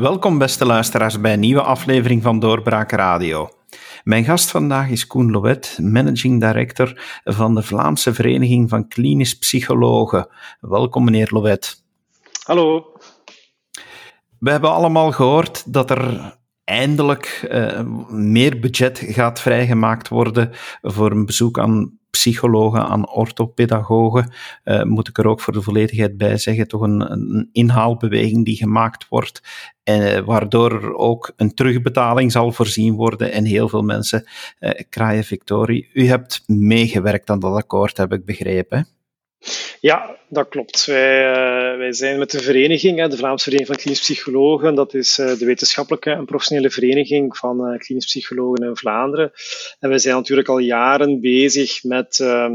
Welkom beste luisteraars bij een nieuwe aflevering van Doorbraak Radio. Mijn gast vandaag is Koen Lowet, managing director van de Vlaamse Vereniging van Klinisch Psychologen. Welkom meneer Lowet. Hallo. We hebben allemaal gehoord dat er eindelijk uh, meer budget gaat vrijgemaakt worden voor een bezoek aan psychologen, aan orthopedagogen. Uh, moet ik er ook voor de volledigheid bij zeggen, toch een, een inhaalbeweging die gemaakt wordt, uh, waardoor er ook een terugbetaling zal voorzien worden en heel veel mensen kraaien victorie. U hebt meegewerkt aan dat akkoord, heb ik begrepen. Ja, dat klopt. Wij, uh, wij zijn met de vereniging, de Vlaamse Vereniging van Klinisch Psychologen, dat is uh, de wetenschappelijke en professionele vereniging van uh, klinisch psychologen in Vlaanderen. En wij zijn natuurlijk al jaren bezig met ehm,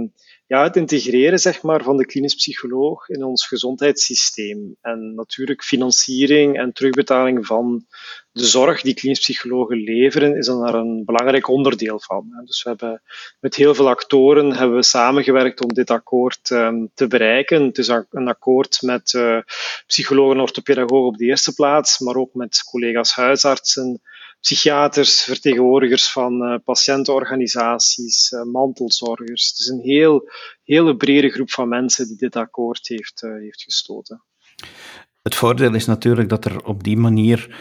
ja, het integreren zeg maar, van de klinisch psycholoog in ons gezondheidssysteem. En natuurlijk financiering en terugbetaling van de zorg die klinisch psychologen leveren, is daar een belangrijk onderdeel van. Dus we hebben met heel veel actoren hebben we samengewerkt om dit akkoord um, te bereiken. Het is een akkoord met uh, psychologen en orthopedagogen op de eerste plaats, maar ook met collega's huisartsen, psychiaters, vertegenwoordigers van uh, patiëntenorganisaties, uh, mantelzorgers. Het is een heel, hele brede groep van mensen die dit akkoord heeft, heeft gesloten. Het voordeel is natuurlijk dat er op die manier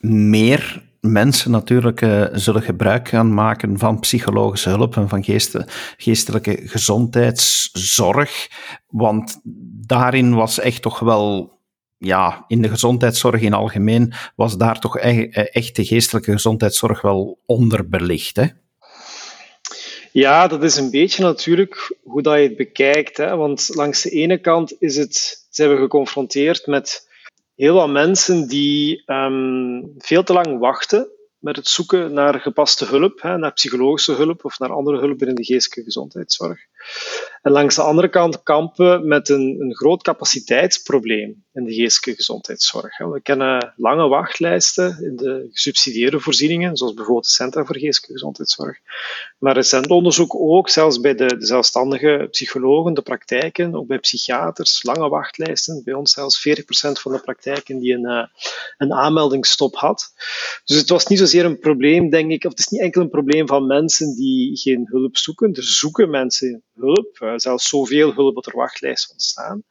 meer mensen natuurlijk uh, zullen gebruik gaan maken van psychologische hulp en van geest, geestelijke gezondheidszorg. Want daarin was echt toch wel ja, in de gezondheidszorg in algemeen was daar toch echt de geestelijke gezondheidszorg wel onderbelicht. Hè? Ja, dat is een beetje natuurlijk hoe dat je het bekijkt. Hè? Want langs de ene kant is het, zijn we geconfronteerd met heel wat mensen die um, veel te lang wachten met het zoeken naar gepaste hulp, hè, naar psychologische hulp of naar andere hulp binnen de geestelijke gezondheidszorg. En langs de andere kant kampen met een, een groot capaciteitsprobleem in de geestelijke gezondheidszorg. We kennen lange wachtlijsten in de gesubsidieerde voorzieningen, zoals bijvoorbeeld de Centra voor Geestelijke Gezondheidszorg. Maar recent onderzoek ook, zelfs bij de, de zelfstandige psychologen, de praktijken, ook bij psychiaters, lange wachtlijsten. Bij ons zelfs 40% van de praktijken die een, eh, een aanmeldingsstop had. Dus het was niet zozeer een probleem, denk ik, of het is niet enkel een probleem van mensen die geen hulp zoeken. Er zoeken mensen hulp, eh, zelfs zoveel hulp dat er wachtlijsten ontstaan.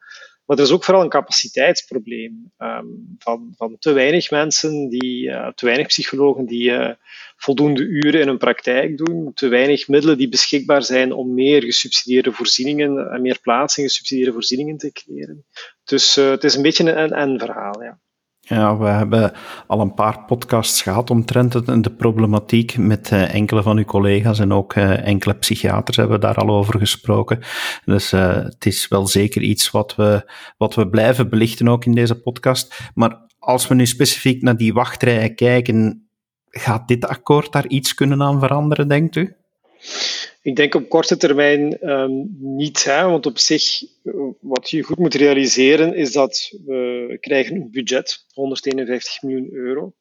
Maar er is ook vooral een capaciteitsprobleem um, van, van te weinig mensen, die, uh, te weinig psychologen die uh, voldoende uren in een praktijk doen, te weinig middelen die beschikbaar zijn om meer gesubsidieerde voorzieningen en meer plaatsen in gesubsidieerde voorzieningen te creëren. Dus het is een beetje een en-en verhaal. Ja. Ja, we hebben al een paar podcasts gehad omtrent de problematiek met uh, enkele van uw collega's en ook uh, enkele psychiaters hebben daar al over gesproken. Dus uh, het is wel zeker iets wat we, wat we blijven belichten ook in deze podcast. Maar als we nu specifiek naar die wachtrijen kijken, gaat dit akkoord daar iets kunnen aan veranderen, denkt u? Ik denk op korte termijn um, niet, hè, want op zich, wat je goed moet realiseren, is dat we krijgen een budget, 151 miljoen euro.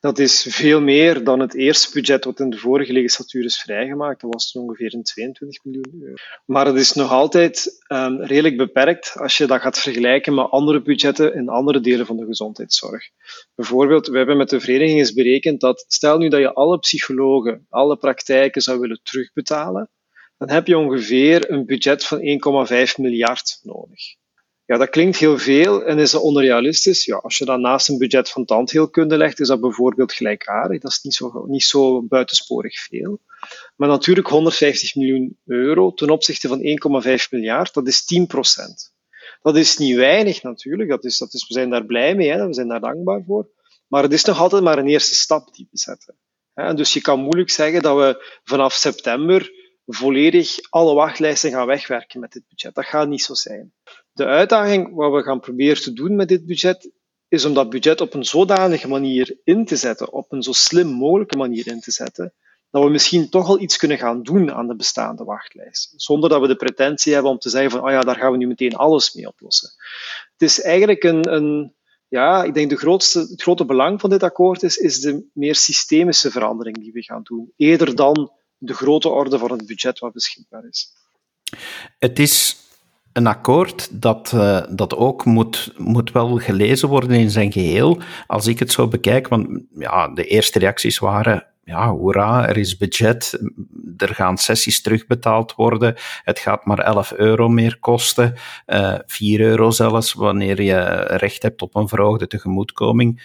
Dat is veel meer dan het eerste budget wat in de vorige legislatuur is vrijgemaakt. Dat was ongeveer een 22 miljoen euro. Maar het is nog altijd um, redelijk beperkt als je dat gaat vergelijken met andere budgetten in andere delen van de gezondheidszorg. Bijvoorbeeld, we hebben met de vereniging eens berekend dat, stel nu dat je alle psychologen, alle praktijken zou willen terugbetalen, dan heb je ongeveer een budget van 1,5 miljard nodig. Ja, dat klinkt heel veel en is dat onrealistisch. Ja, als je dat naast een budget van tandheelkunde legt, is dat bijvoorbeeld gelijkaardig. Dat is niet zo, niet zo buitensporig veel. Maar natuurlijk 150 miljoen euro ten opzichte van 1,5 miljard, dat is 10 procent. Dat is niet weinig natuurlijk, dat is, dat is, we zijn daar blij mee, hè, we zijn daar dankbaar voor. Maar het is nog altijd maar een eerste stap die we zetten. En dus je kan moeilijk zeggen dat we vanaf september volledig alle wachtlijsten gaan wegwerken met dit budget. Dat gaat niet zo zijn. De uitdaging wat we gaan proberen te doen met dit budget, is om dat budget op een zodanige manier in te zetten, op een zo slim mogelijke manier in te zetten, dat we misschien toch al iets kunnen gaan doen aan de bestaande wachtlijsten. Zonder dat we de pretentie hebben om te zeggen van, oh ja, daar gaan we nu meteen alles mee oplossen. Het is eigenlijk een, een ja, ik denk de grootste, het grote belang van dit akkoord is, is de meer systemische verandering die we gaan doen, eerder dan de grote orde van het budget wat beschikbaar is. Het is een akkoord dat, uh, dat ook moet, moet wel gelezen worden in zijn geheel. Als ik het zo bekijk, want ja, de eerste reacties waren ja, hoera, er is budget, er gaan sessies terugbetaald worden, het gaat maar 11 euro meer kosten, uh, eh, 4 euro zelfs, wanneer je recht hebt op een verhoogde tegemoetkoming.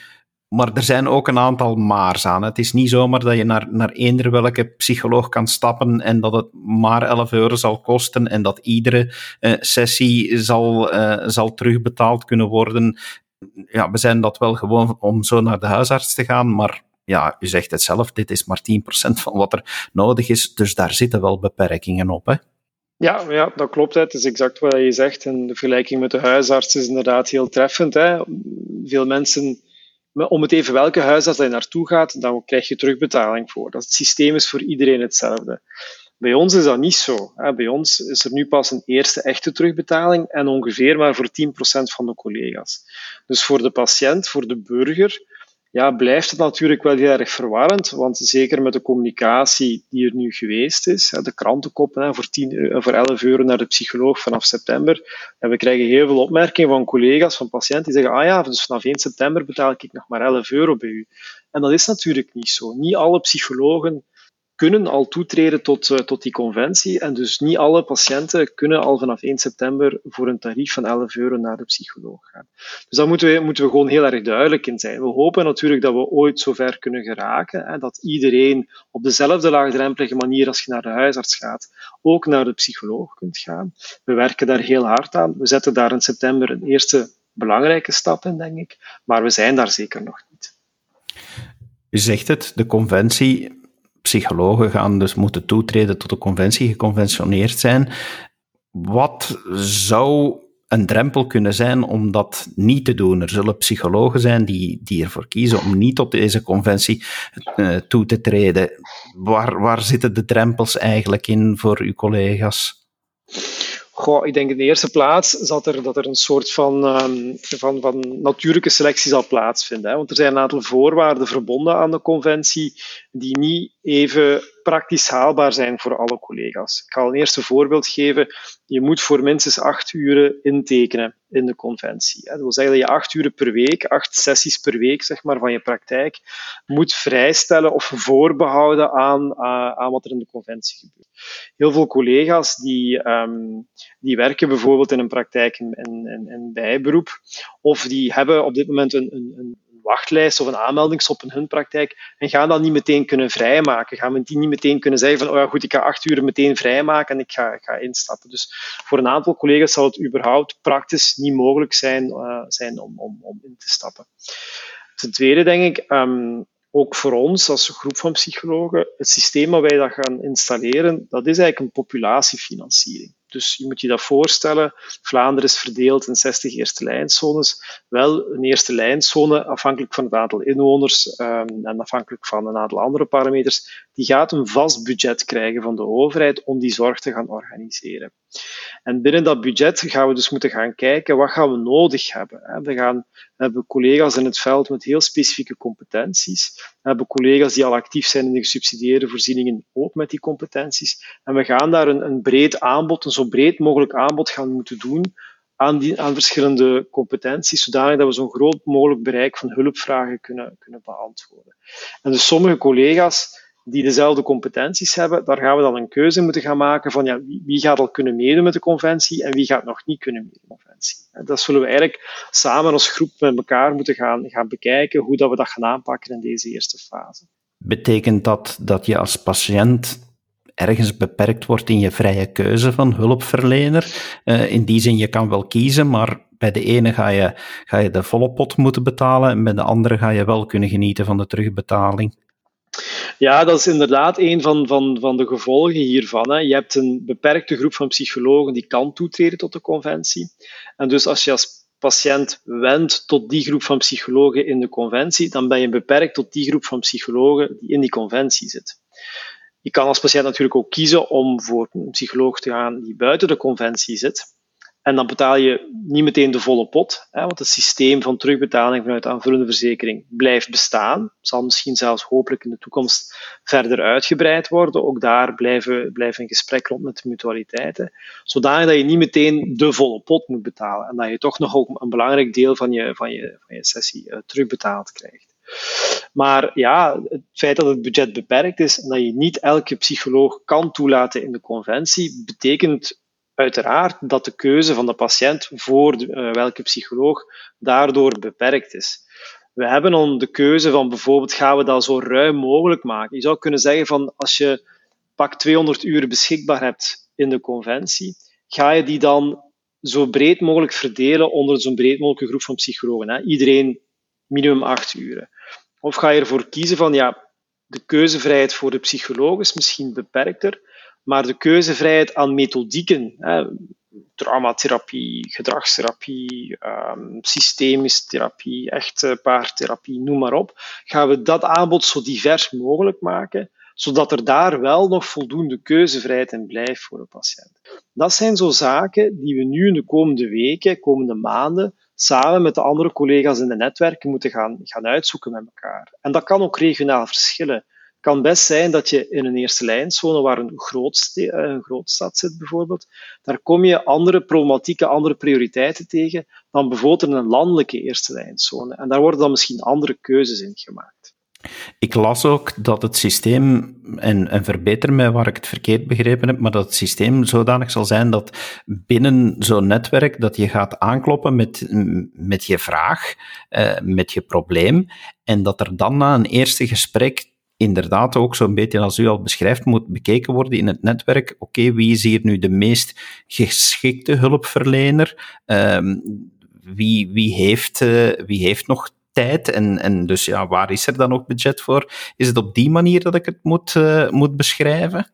Maar er zijn ook een aantal maars aan. Het is niet zomaar dat je naar, naar eender welke psycholoog kan stappen en dat het maar 11 euro zal kosten en dat iedere uh, sessie zal, uh, zal terugbetaald kunnen worden. Ja, we zijn dat wel gewoon om zo naar de huisarts te gaan, maar ja, u zegt het zelf, dit is maar 10% van wat er nodig is, dus daar zitten wel beperkingen op. Hè? Ja, ja, dat klopt. Het is exact wat je zegt. En de vergelijking met de huisarts is inderdaad heel treffend. Hè. Veel mensen, om het even welke huisarts je naartoe gaat, dan krijg je terugbetaling voor. Dat het systeem is voor iedereen hetzelfde. Bij ons is dat niet zo. Bij ons is er nu pas een eerste echte terugbetaling en ongeveer maar voor 10% van de collega's. Dus voor de patiënt, voor de burger, ja, blijft het natuurlijk wel heel erg verwarrend, want zeker met de communicatie die er nu geweest is, de krantenkoppen voor, 10, voor 11 euro naar de psycholoog vanaf september, en we krijgen heel veel opmerkingen van collega's, van patiënten, die zeggen, ah ja, dus vanaf 1 september betaal ik nog maar 11 euro bij u. En dat is natuurlijk niet zo. Niet alle psychologen kunnen al toetreden tot, uh, tot die conventie. En dus niet alle patiënten kunnen al vanaf 1 september voor een tarief van 11 euro naar de psycholoog gaan. Dus daar moeten we, moeten we gewoon heel erg duidelijk in zijn. We hopen natuurlijk dat we ooit zover kunnen geraken. Hè, dat iedereen op dezelfde laagdrempelige manier als je naar de huisarts gaat, ook naar de psycholoog kunt gaan. We werken daar heel hard aan. We zetten daar in september een eerste belangrijke stap in, denk ik. Maar we zijn daar zeker nog niet. U zegt het, de conventie psychologen gaan dus moeten toetreden tot de conventie, geconventioneerd zijn. Wat zou een drempel kunnen zijn om dat niet te doen? Er zullen psychologen zijn die, die ervoor kiezen om niet tot deze conventie uh, toe te treden. Waar, waar zitten de drempels eigenlijk in voor uw collega's? Goh, ik denk in de eerste plaats dat er, dat er een soort van, um, van, van natuurlijke selectie zal plaatsvinden. Hè? Want er zijn een aantal voorwaarden verbonden aan de conventie die niet even praktisch haalbaar zijn voor alle collega's. Ik ga een eerste voorbeeld geven. Je moet voor minstens acht uren intekenen in de conventie. Dat wil zeggen dat je acht uren per week, acht sessies per week zeg maar, van je praktijk, moet vrijstellen of voorbehouden aan, uh, aan wat er in de conventie gebeurt. Heel veel collega's die, um, die werken bijvoorbeeld in een praktijk in, in bijberoep, of die hebben op dit moment een, een, een wachtlijst of een aanmeldingstop in hun praktijk en gaan dat niet meteen kunnen vrijmaken. Gaan we niet meteen kunnen zeggen van, oh ja goed, ik ga acht uur meteen vrijmaken en ik ga, ga instappen. Dus voor een aantal collega's zal het überhaupt praktisch niet mogelijk zijn, uh, zijn om, om, om in te stappen. Ten tweede denk ik, um, ook voor ons als groep van psychologen, het systeem waar wij dat gaan installeren, dat is eigenlijk een populatiefinanciering. Dus je moet je dat voorstellen, Vlaanderen is verdeeld in 60 eerste lijnzones. Wel een eerste lijnzone, afhankelijk van het aantal inwoners um, en afhankelijk van een aantal andere parameters, die gaat een vast budget krijgen van de overheid om die zorg te gaan organiseren. En binnen dat budget gaan we dus moeten gaan kijken, wat gaan we nodig hebben? We gaan hebben collega's in het veld met heel specifieke competenties. We hebben collega's die al actief zijn in de gesubsidieerde voorzieningen, ook met die competenties. En we gaan daar een, een breed aanbod, een zo breed mogelijk aanbod gaan moeten doen aan, aan verschillende competenties, zodanig dat we zo'n groot mogelijk bereik van hulpvragen kunnen, kunnen beantwoorden. En dus sommige collega's die dezelfde competenties hebben, daar gaan we dan een keuze moeten gaan maken van ja, wie, gaat al kunnen meedoen met de conventie en wie gaat nog niet kunnen meedoen met de conventie. En dat zullen we eigenlijk samen als groep met elkaar moeten gaan, gaan bekijken hoe dat we dat gaan aanpakken in deze eerste fase. Betekent dat dat je als patiënt ergens beperkt wordt in je vrije keuze van hulpverlener? Uh, in die zin, je kan wel kiezen, maar bij de ene ga je, ga je de volle pot moeten betalen en bij de andere ga je wel kunnen genieten van de terugbetaling. Ja, dat is inderdaad een van, van, van de gevolgen hiervan. Hè. Je hebt een beperkte groep van psychologen die kan toetreden tot de conventie. En dus als je als patiënt wendt tot die groep van psychologen in de conventie, dan ben je beperkt tot die groep van psychologen die in die conventie zit. Je kan als patiënt natuurlijk ook kiezen om voor een psycholoog te gaan die buiten de conventie zit. En dan betaal je niet meteen de volle pot, hè, want het systeem van terugbetaling vanuit aanvullende verzekering blijft bestaan. Zal misschien zelfs hopelijk in de toekomst verder uitgebreid worden. Ook daar blijven, blijven in gesprek rond met de mutualiteiten. Zodanig dat je niet meteen de volle pot moet betalen. En dat je toch nog ook een belangrijk deel van je, van je, van je sessie uh, terugbetaald krijgt. Maar ja, het feit dat het budget beperkt is en dat je niet elke psycholoog kan toelaten in de conventie, betekent uiteraard dat de keuze van de patiënt voor de, uh, welke psycholoog daardoor beperkt is. We hebben dan de keuze van bijvoorbeeld gaan we dat zo ruim mogelijk maken. Je zou kunnen zeggen van als je pak 200 uur beschikbaar hebt in de conventie, ga je die dan zo breed mogelijk verdelen onder zo'n breed mogelijke groep van psychologen. Iedereen minimum 8 uren. Of ga je ervoor kiezen van ja, de keuzevrijheid voor de psycholoog is misschien beperkter, maar de keuzevrijheid aan methodieken, hè, traumatherapie, gedragstherapie, um, systemische therapie, echte paartherapie, noem maar op, gaan we dat aanbod zo divers mogelijk maken, zodat er daar wel nog voldoende keuzevrijheid in blijft voor de patiënt. Dat zijn zo zaken die we nu in de komende weken, komende maanden, samen met de andere collega's in de netwerken moeten gaan, gaan uitzoeken met elkaar. En dat kan ook regionaal verschillen kan best zijn dat je in een eerste lijnzone, waar een, grootste, eh, een grootstad zit bijvoorbeeld, daar kom je andere problematieken, andere prioriteiten tegen dan bijvoorbeeld in een landelijke eerste lijnzone. En daar worden dan misschien andere keuzes in gemaakt. Ik las ook dat het systeem, en, en verbeter mij waar ik het verkeerd begrepen heb, maar dat het systeem zodanig zal zijn dat binnen zo'n netwerk dat je gaat aankloppen met, met je vraag, eh, met je probleem, en dat er dan na een eerste gesprek inderdaad ook zo'n beetje als u al beschrijft, moet bekeken worden in het netwerk. Oké, wie is hier nu de meest geschikte hulpverlener? Um, wie, wie, heeft, uh, wie heeft nog tijd? En, en dus ja, waar is er dan ook budget voor? Is het op die manier dat ik het moet, uh, moet beschrijven?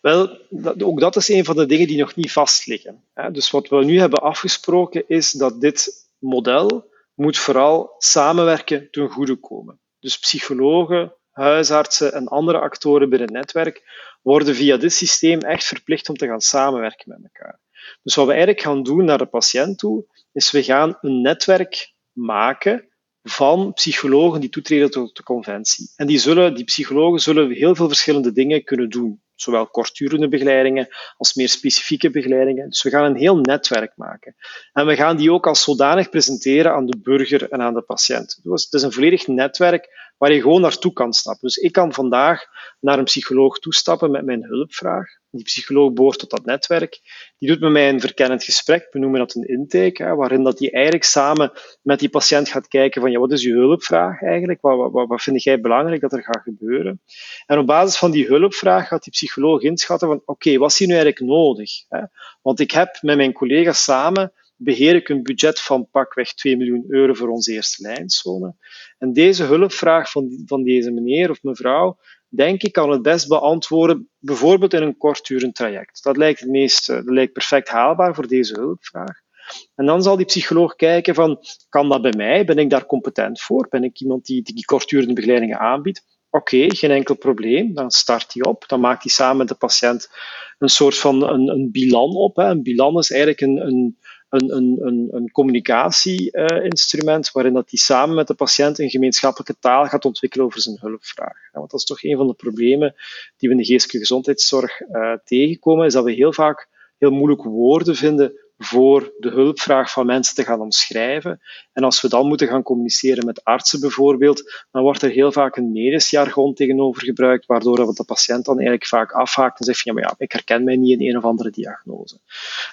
Wel, ook dat is een van de dingen die nog niet vast liggen. Dus wat we nu hebben afgesproken is dat dit model moet vooral samenwerken ten goede komen. Dus psychologen, huisartsen en andere actoren binnen het netwerk worden via dit systeem echt verplicht om te gaan samenwerken met elkaar. Dus wat we eigenlijk gaan doen naar de patiënt toe, is we gaan een netwerk maken van psychologen die toetreden tot de conventie. En die, zullen, die psychologen zullen heel veel verschillende dingen kunnen doen. Zowel kortdurende begeleidingen als meer specifieke begeleidingen. Dus we gaan een heel netwerk maken. En we gaan die ook als zodanig presenteren aan de burger en aan de patiënt. Dus het is een volledig netwerk waar je gewoon naartoe kan stappen. Dus ik kan vandaag naar een psycholoog toestappen met mijn hulpvraag. Die psycholoog behoort tot dat netwerk. Die doet met mij een verkennend gesprek, we noemen dat een intake, waarin dat die eigenlijk samen met die patiënt gaat kijken van ja, wat is je hulpvraag eigenlijk? Wat, wat, wat vind jij belangrijk dat er gaat gebeuren? En op basis van die hulpvraag gaat die psycholoog inschatten van oké, wat is hier nu eigenlijk nodig? Hè? Want ik heb met mijn collega's samen beheer ik een budget van pakweg 2 miljoen euro voor onze eerste lijnzone. En deze hulpvraag van, van deze meneer of mevrouw, denk ik, kan het best beantwoorden, bijvoorbeeld in een kortdurend traject. Dat lijkt, het meest, dat lijkt perfect haalbaar voor deze hulpvraag. En dan zal die psycholoog kijken van, kan dat bij mij? Ben ik daar competent voor? Ben ik iemand die, die kortdurende begeleidingen aanbiedt? Oké, geen enkel probleem. Dan start hij op. Dan maakt hij samen met de patiënt een soort van een, een bilan op. Hè. Een bilan is eigenlijk een, een, een, een, een, een communicatieinstrument waarin dat hij samen met de patiënt een gemeenschappelijke taal gaat ontwikkelen over zijn hulpvraag. want dat is toch een van de problemen die we in de geestelijke gezondheidszorg uh, tegenkomen, is dat we heel vaak heel moeilijk woorden vinden voor de hulpvraag van mensen te gaan omschrijven. En als we dan moeten gaan communiceren met artsen bijvoorbeeld, dan wordt er heel vaak een medisch jargon tegenover gebruikt, waardoor de patiënt dan eigenlijk vaak afhaakt en zegt van ja, maar ja, ik herken mij niet in een of andere diagnose.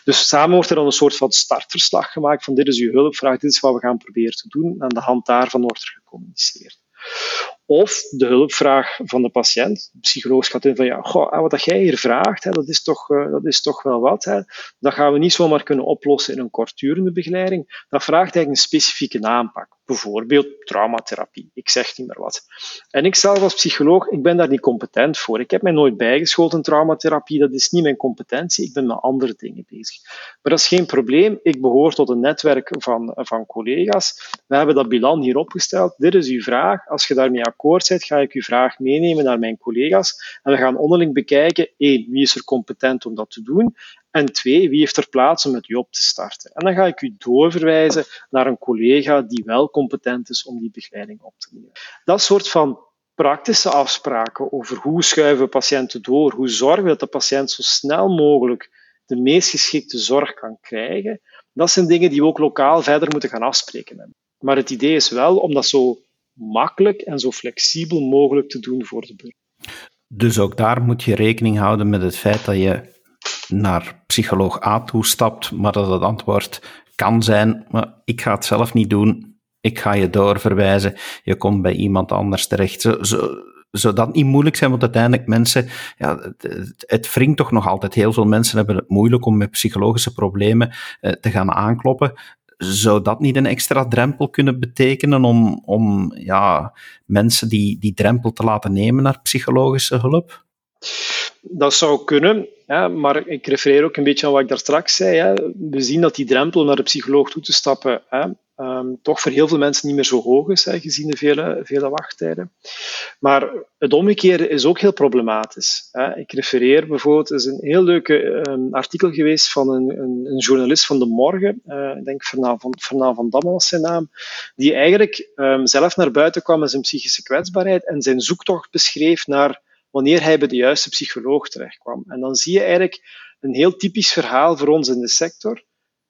Dus samen wordt er dan een soort van startverslag gemaakt van dit is uw hulpvraag, dit is wat we gaan proberen te doen. En aan de hand daarvan wordt er gecommuniceerd. Of de hulpvraag van de patiënt. De psycholoog gaat in van, ja, goh, wat dat jij hier vraagt, dat, is toch, uh, dat is toch wel wat. Dat gaan we niet zomaar kunnen oplossen in een kortdurende begeleiding. Dat vraagt eigenlijk een specifieke aanpak. Bijvoorbeeld traumatherapie. Ik zeg niet meer wat. En ik zelf als psycholoog, ik ben daar niet competent voor. Ik heb mij nooit bijgeschoold in traumatherapie. Dat is niet mijn competentie. Ik ben met andere dingen bezig. Maar dat is geen probleem. Ik behoor tot een netwerk van, van collega's. We hebben dat bilan hier opgesteld. Dit is uw vraag. Als je daarmee akkoord bent, ga ik uw vraag meenemen naar mijn collega's. En we gaan onderling bekijken, één, wie is er competent om dat te doen? En twee, wie heeft er plaats om met u op te starten? En dan ga ik u doorverwijzen naar een collega die wel competent is om die begeleiding op te nemen. Dat soort van praktische afspraken over hoe schuiven we patiënten door, hoe zorgen we dat de patiënt zo snel mogelijk de meest geschikte zorg kan krijgen, dat zijn dingen die we ook lokaal verder moeten gaan afspreken. Maar het idee is wel om dat zo makkelijk en zo flexibel mogelijk te doen voor de burger. Dus ook daar moet je rekening houden met het feit dat je naar psycholoog A toestapt, maar dat het antwoord kan zijn, maar ik ga het zelf niet doen, ik ga je doorverwijzen, je komt bij iemand anders terecht. Zo, zo, zou dat niet moeilijk zijn, want uiteindelijk mensen, ja, het, het wringt toch nog altijd. Heel veel mensen hebben het moeilijk om met psychologische problemen eh, te gaan aankloppen. Zou dat niet een extra drempel kunnen betekenen om, om ja, mensen die, die drempel te laten nemen naar psychologische hulp? Dat zou kunnen, ja, maar ik refereer ook een beetje aan wat ik daar straks zei. Hè. We zien dat die drempel om naar de psycholoog toe te stappen hè, um, toch voor heel veel mensen niet meer zo hoog is, hè, gezien de vele, vele wachttijden. Maar het omgekeerde is ook heel problematisch. Hè. Ik refereer bijvoorbeeld, er is een heel leuk um, artikel geweest van een, een, een, journalist van De Morgen, uh, ik denk Fernand van, Damme was zijn naam, die eigenlijk um, zelf naar buiten kwam met zijn psychische kwetsbaarheid en zijn zoektocht beschreef naar wanneer hij bij de juiste psycholoog terechtkwam. En dan zie je eigenlijk een heel typisch verhaal voor ons in de sector.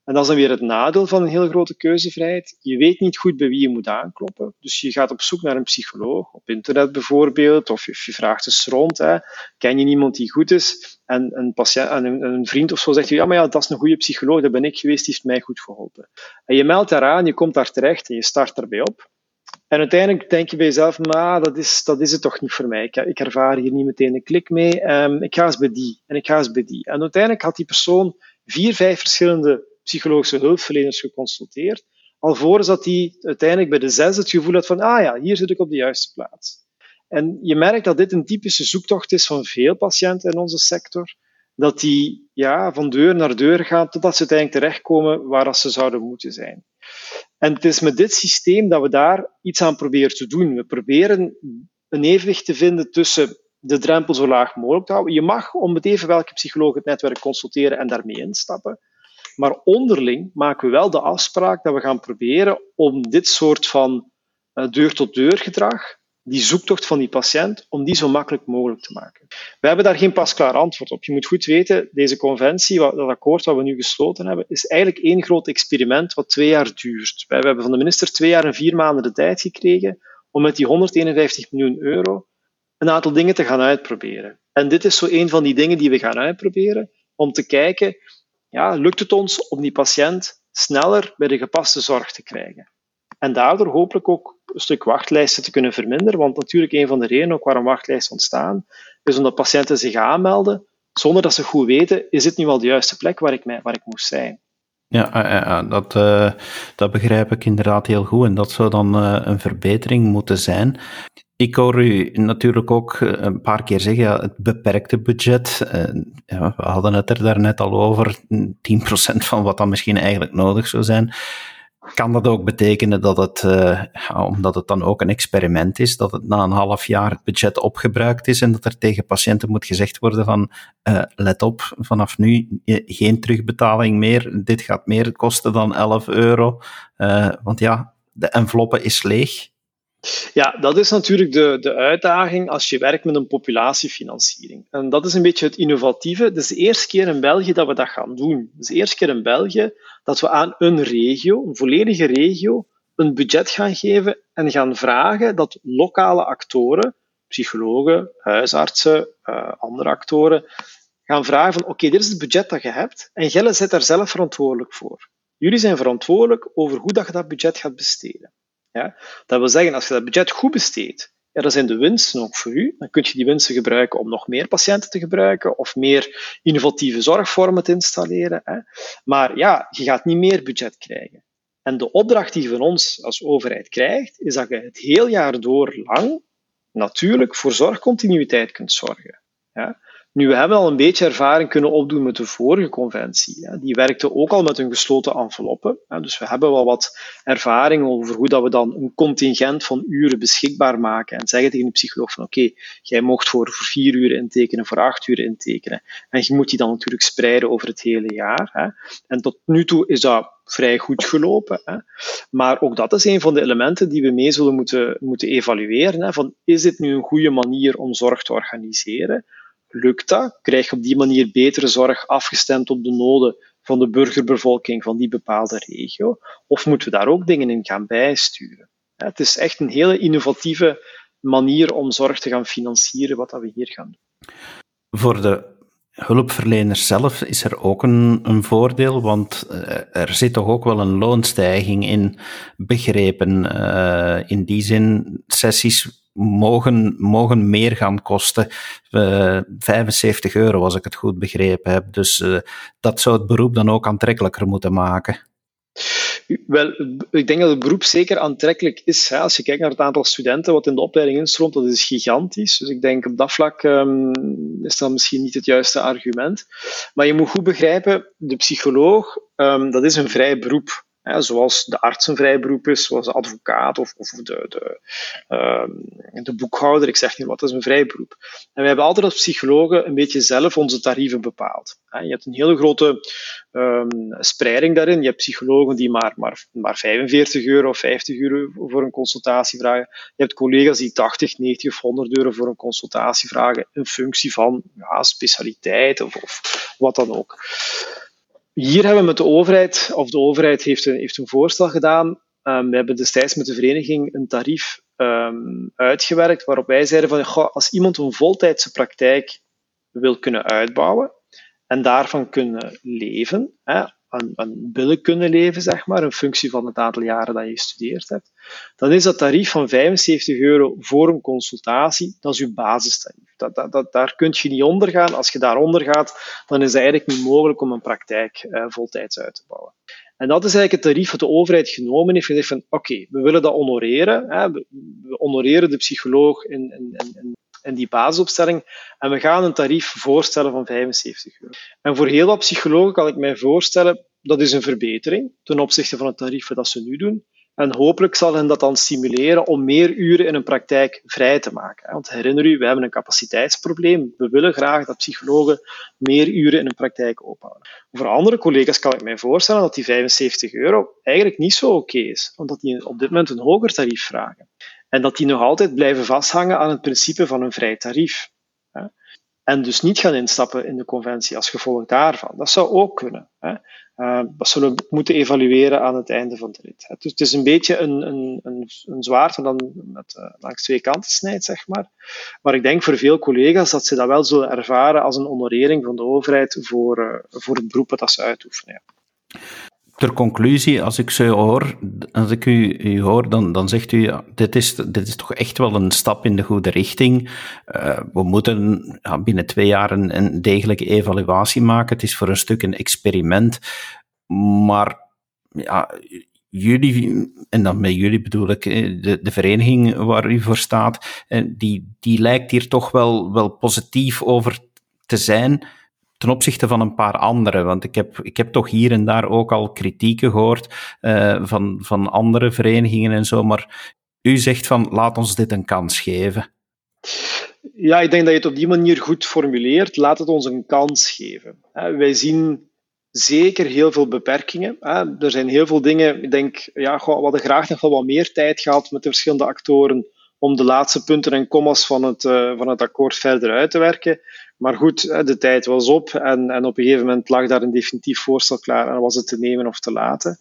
En dat is dan weer het nadeel van een heel grote keuzevrijheid. Je weet niet goed bij wie je moet aankloppen. Dus je gaat op zoek naar een psycholoog, op internet bijvoorbeeld, of je, vraagt eens rond. Hè. Ken je iemand die goed is? En een, patiënt, en een, vriend of zo zegt ja, maar ja, dat is een goede psycholoog, dat ben ik geweest, die heeft mij goed geholpen. En je meldt daaraan, je komt daar terecht en je start erbij op. En uiteindelijk denk je bij jezelf, maar dat is, dat is het toch niet voor mij. Ik, ik ervaar hier niet meteen een klik mee. Um, ik ga eens bij die en ik ga eens bij die. En uiteindelijk had die persoon vier, vijf verschillende psychologische hulpverleners geconsulteerd, alvorens dat hij uiteindelijk bij de zes het gevoel had van, ah ja, hier zit ik op de juiste plaats. En je merkt dat dit een typische zoektocht is van veel patiënten in onze sector, dat die ja, van deur naar deur gaan totdat ze uiteindelijk terechtkomen waar ze zouden moeten zijn. En het is met dit systeem dat we daar iets aan proberen te doen. We proberen een evenwicht te vinden tussen de drempel zo laag mogelijk te houden. Je mag om het even welke psycholoog het netwerk consulteren en daarmee instappen. Maar onderling maken we wel de afspraak dat we gaan proberen om dit soort van uh, deur-tot-deur gedrag, die zoektocht van die patiënt, om die zo makkelijk mogelijk te maken. We hebben daar geen pasklaar antwoord op. Je moet goed weten, deze conventie, dat akkoord dat we nu gesloten hebben, is eigenlijk één groot experiment wat twee jaar duurt. We hebben van de minister twee jaar en vier maanden de tijd gekregen om met die 151 miljoen euro een aantal dingen te gaan uitproberen. En dit is zo een van die dingen die we gaan uitproberen, om te kijken ja, lukt het ons om die patiënt sneller bij de gepaste zorg te krijgen. En daardoor hopelijk ook een stuk wachtlijsten te kunnen verminderen, want natuurlijk een van de redenen ook waarom wachtlijsten ontstaan, is omdat patiënten zich aanmelden zonder dat ze goed weten, is dit nu wel de juiste plek waar ik, mij, waar ik moest zijn. Ja, eh, eh, eh, dat, dat begrijp ik inderdaad heel goed. En dat zou dan een verbetering moeten zijn. Ik hoor u natuurlijk ook een paar keer zeggen, het beperkte budget. We hadden het er daarnet al over, 10% van wat dan misschien eigenlijk nodig zou zijn. Kan dat ook betekenen dat het, uh, omdat het dan ook een experiment is, dat het na een half jaar het budget opgebruikt is en dat er tegen patiënten moet gezegd worden van, uh, let op, vanaf nu geen terugbetaling meer, dit gaat meer kosten dan 11 euro, uh, want ja, de enveloppe is leeg. Ja, dat is natuurlijk de, de uitdaging als je werkt met een populatiefinanciering. En dat is een beetje het innovatieve. Het is de eerste keer in België dat we dat gaan doen. Het is de eerste keer in België dat we aan een regio, een volledige regio, een budget gaan geven en gaan vragen dat lokale actoren, psychologen, huisartsen, uh, andere actoren, gaan vragen van oké, dit is het budget dat je hebt en Gelle zit daar zelf verantwoordelijk voor. Jullie zijn verantwoordelijk over hoe dat je dat budget gaat besteden. Ja? Dat wil zeggen, als je dat budget goed besteedt, dan zijn de winsten ook voor u. Dan kun je die winsten gebruiken om nog meer patiënten te gebruiken of meer innovatieve zorgvormen te installeren. Hè. Maar ja, je gaat niet meer budget krijgen. En de opdracht die je van ons als overheid krijgt, is dat je het heel jaar door lang natuurlijk voor zorgcontinuïteit kunt zorgen. Ja? Nu, we hebben al een beetje ervaring kunnen opdoen met de vorige conventie. Die werkte ook al met een gesloten enveloppe. Dus we hebben wel wat ervaring over hoe dat we dan een contingent van uren beschikbaar maken en zeggen tegen de psycholoog van oké, jij mocht voor, vier uur intekenen, voor acht uur intekenen. En je moet die dan natuurlijk spreiden over het hele jaar. En tot nu toe is dat vrij goed gelopen. Maar ook dat is een van de elementen die we mee zullen moeten, moeten evalueren. Van, is dit nu een goede manier om zorg te organiseren? Lukt dat? Krijg je op die manier betere zorg afgestemd op de noden van de burgerbevolking van die bepaalde regio? Of moeten we daar ook dingen in gaan bijsturen? Het is echt een hele innovatieve manier om zorg te gaan financieren, wat we hier gaan doen. Voor de hulpverleners zelf is er ook een, een voordeel, want uh, er zit toch ook wel een loonstijging in begrepen. Uh, in die zin, sessies mogen, mogen meer gaan kosten. Uh, eh, 75 euro, als ik het goed begrepen heb. Dus uh, dat zou het beroep dan ook aantrekkelijker moeten maken. Wel, ik denk dat het beroep zeker aantrekkelijk is. Hè. Als je kijkt naar het aantal studenten wat in de opleiding instroomt, dat is gigantisch. Dus ik denk op dat vlak um, is dat misschien niet het juiste argument. Maar je moet goed begrijpen, de psycholoog, um, dat is een vrij beroep zoals de arts een vrij beroep is, zoals de advocaat of, of de, de, uh, de, boekhouder. Ik zeg niet wat, is een vrij beroep. En we hebben altijd als psychologen een beetje zelf onze tarieven bepaald. Je hebt een hele grote um, spreiding daarin. Je hebt psychologen die maar, maar, maar 45 euro of 50 euro voor een consultatie vragen. Je hebt collega's die 80, 90 of 100 euro voor een consultatie vragen in functie van ja, specialiteit of, of wat dan ook. Hier hebben we met de overheid, of de overheid heeft een, heeft een voorstel gedaan. Um, we hebben destijds met de vereniging een tarief um, uitgewerkt waarop wij zeiden van als iemand een voltijdse praktijk wil kunnen uitbouwen en daarvan kunnen leven, hè, aan, aan kunnen leven, zeg maar, in functie van het aantal jaren dat je gestudeerd hebt, dan is dat tarief van 75 euro voor een consultatie, dat is uw basistarief. Dat, dat, daar kun je niet onder gaan. Als je daaronder gaat, dan is het eigenlijk niet mogelijk om een praktijk eh, voltijds uit te bouwen. En dat is eigenlijk het tarief dat de overheid genomen heeft. Gezegd van, oké, we willen dat honoreren. Hè, we, we honoreren de psycholoog in, in, in, in die basisopstelling. En we gaan een tarief voorstellen van 75 euro. En voor heel wat psychologen kan ik mij voorstellen, dat is een verbetering ten opzichte van het tarief dat ze nu doen. En hopelijk zal hen dat dan stimuleren om meer uren in een praktijk vrij te maken. Want herinner u, we hebben een capaciteitsprobleem. We willen graag dat psychologen meer uren in een praktijk ophouden. Voor andere collega's kan ik mij voorstellen dat die 75 euro eigenlijk niet zo oké is, omdat die op dit moment een hoger tarief vragen. En dat die nog altijd blijven vasthangen aan het principe van een vrij tarief. En dus niet gaan instappen in de conventie als gevolg daarvan. Dat zou ook kunnen. Uh, dat zullen we moeten evalueren aan het einde van de rit. Dus het is een beetje een, een, een, een dan met, uh, langs twee kanten snijdt, zeg maar. Maar ik denk voor veel collega's dat ze dat wel zullen ervaren als een honorering van de overheid voor, uh, voor het beroep dat ze uitoefenen. Ja ter conclusie, als ik zo hoor, als ik u, u hoor, dan, dan zegt u, dit, is, dit is toch echt wel een stap in de goede richting. Uh, we moeten binnen twee jaar een, een, degelijke evaluatie maken. Het is voor een stuk een experiment. Maar ja, jullie, en dan met jullie bedoel ik eh, de, de vereniging waar u voor staat, eh, die, die lijkt hier toch wel, wel positief over te zijn ten opzichte van een paar anderen. Want ik heb, ik heb toch hier en daar ook al kritieken gehoord uh, van, van andere verenigingen en zo. Maar u zegt van laat ons dit een kans geven. Ja, ik denk dat je het op die manier goed formuleert. Laat het ons een kans geven. Wij zien zeker heel veel beperkingen. Er zijn heel veel dingen. Ik denk, ja, we hadden graag nog wel wat meer tijd gehad met de verschillende actoren om de laatste punten en commas van het, uh, van het akkoord verder uit te werken. Maar goed, de tijd was op en, en op een gegeven moment lag daar een definitief voorstel klaar en was het te nemen of te laten.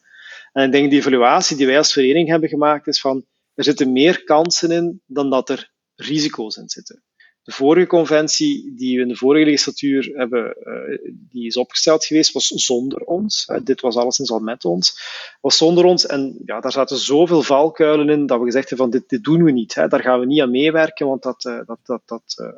En ik denk die evaluatie die wij als vereniging hebben gemaakt is van er zitten meer kansen in dan dat er risico's in zitten. De vorige conventie die we in de vorige legislatuur hebben, uh, die is opgesteld geweest, was zonder ons. Uh, dit was alleszins al met ons. Was zonder ons en ja, daar zaten zoveel valkuilen in dat we gezegd hebben van dit, dit doen we niet. Daar gaan we niet aan meewerken, want dat, uh, dat, dat, dat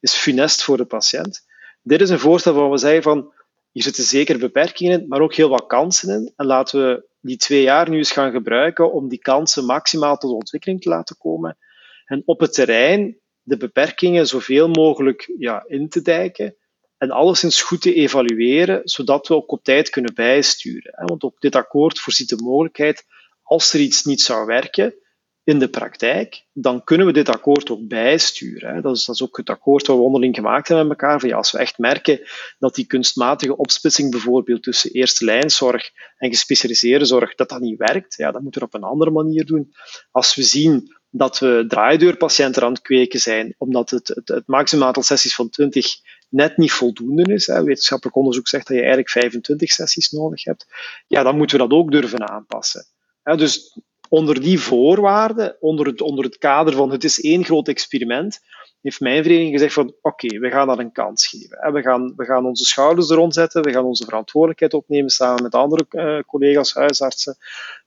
is funest voor de patiënt. Dit is een voorstel waar we zeggen van hier zitten zeker beperkingen in, maar ook heel wat kansen in. En laten we die twee jaar nu eens gaan gebruiken om die kansen maximaal tot ontwikkeling te laten komen. En op het terrein de beperkingen zoveel mogelijk ja, in te dijken en alleszins goed te evalueren, zodat we ook op tijd kunnen bijsturen. Want ook dit akkoord voorziet de mogelijkheid, als er iets niet zou werken, in de praktijk, dan kunnen we dit akkoord ook bijsturen. Dat is, dat is ook het akkoord dat we onderling gemaakt hebben met elkaar. Van als we echt merken dat die kunstmatige opsplitsing bijvoorbeeld tussen eerste lijnzorg en gespecialiseerde zorg, dat dat niet werkt, ja, dan moeten we op een andere manier doen. Als we zien dat we draaideurpatiënten aan het kweken zijn, omdat het, het, het maximaal aantal sessies van 20 net niet voldoende is. Hè. Wetenschappelijk onderzoek zegt dat je eigenlijk 25 sessies nodig hebt. Ja, dan moeten we dat ook durven aanpassen. dus onder die voorwaarden, onder het, onder het kader van het is één groot experiment, heeft mijn vereniging gezegd van oké, we gaan dat een kans geven. We gaan, we gaan onze schouders eronder zetten, we gaan onze verantwoordelijkheid opnemen samen met andere uh, collega's, huisartsen,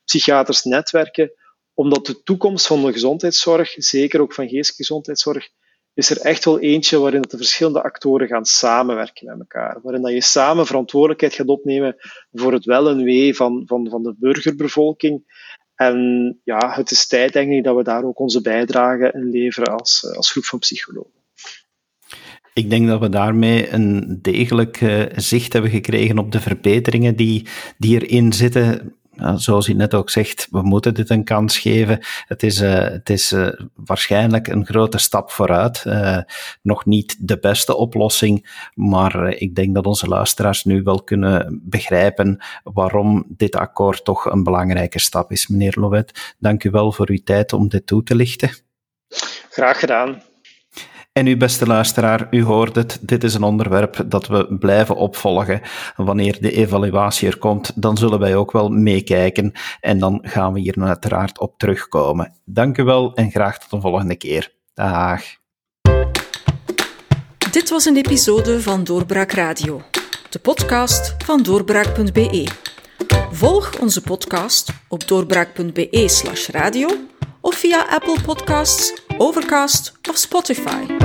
psychiaters, netwerken, omdat de toekomst van de gezondheidszorg, zeker ook van geestelijke gezondheidszorg, is er echt wel eentje waarin de verschillende actoren gaan samenwerken met elkaar. Waarin dat je samen verantwoordelijkheid gaat opnemen voor het wel en wee van, van, van de burgerbevolking. En ja, het is tijd denk ik dat we daar ook onze bijdrage in leveren als, als groep van psychologen. Ik denk dat we daarmee een degelijk uh, zicht hebben gekregen op de verbeteringen die, die erin zitten zoals u net ook zegt, we moeten dit een kans geven. Het is, uh, het is uh, waarschijnlijk een grote stap vooruit. Uh, nog niet de beste oplossing, maar ik denk dat onze luisteraars nu wel kunnen begrijpen waarom dit akkoord toch een belangrijke stap is. Meneer Lovet, dank u wel voor uw tijd om dit toe te lichten. Graag gedaan. En u beste luisteraar, u hoort het, dit is een onderwerp dat we blijven opvolgen. Wanneer de evaluatie er komt, dan zullen wij ook wel meekijken en dan gaan we hier uiteraard op terugkomen. Dank u wel en graag tot een volgende keer. Dag. Dit was een episode van Doorbraak Radio, de podcast van doorbraak.be. Volg onze podcast op doorbraak.be/radio of via Apple Podcasts, Overcast of Spotify.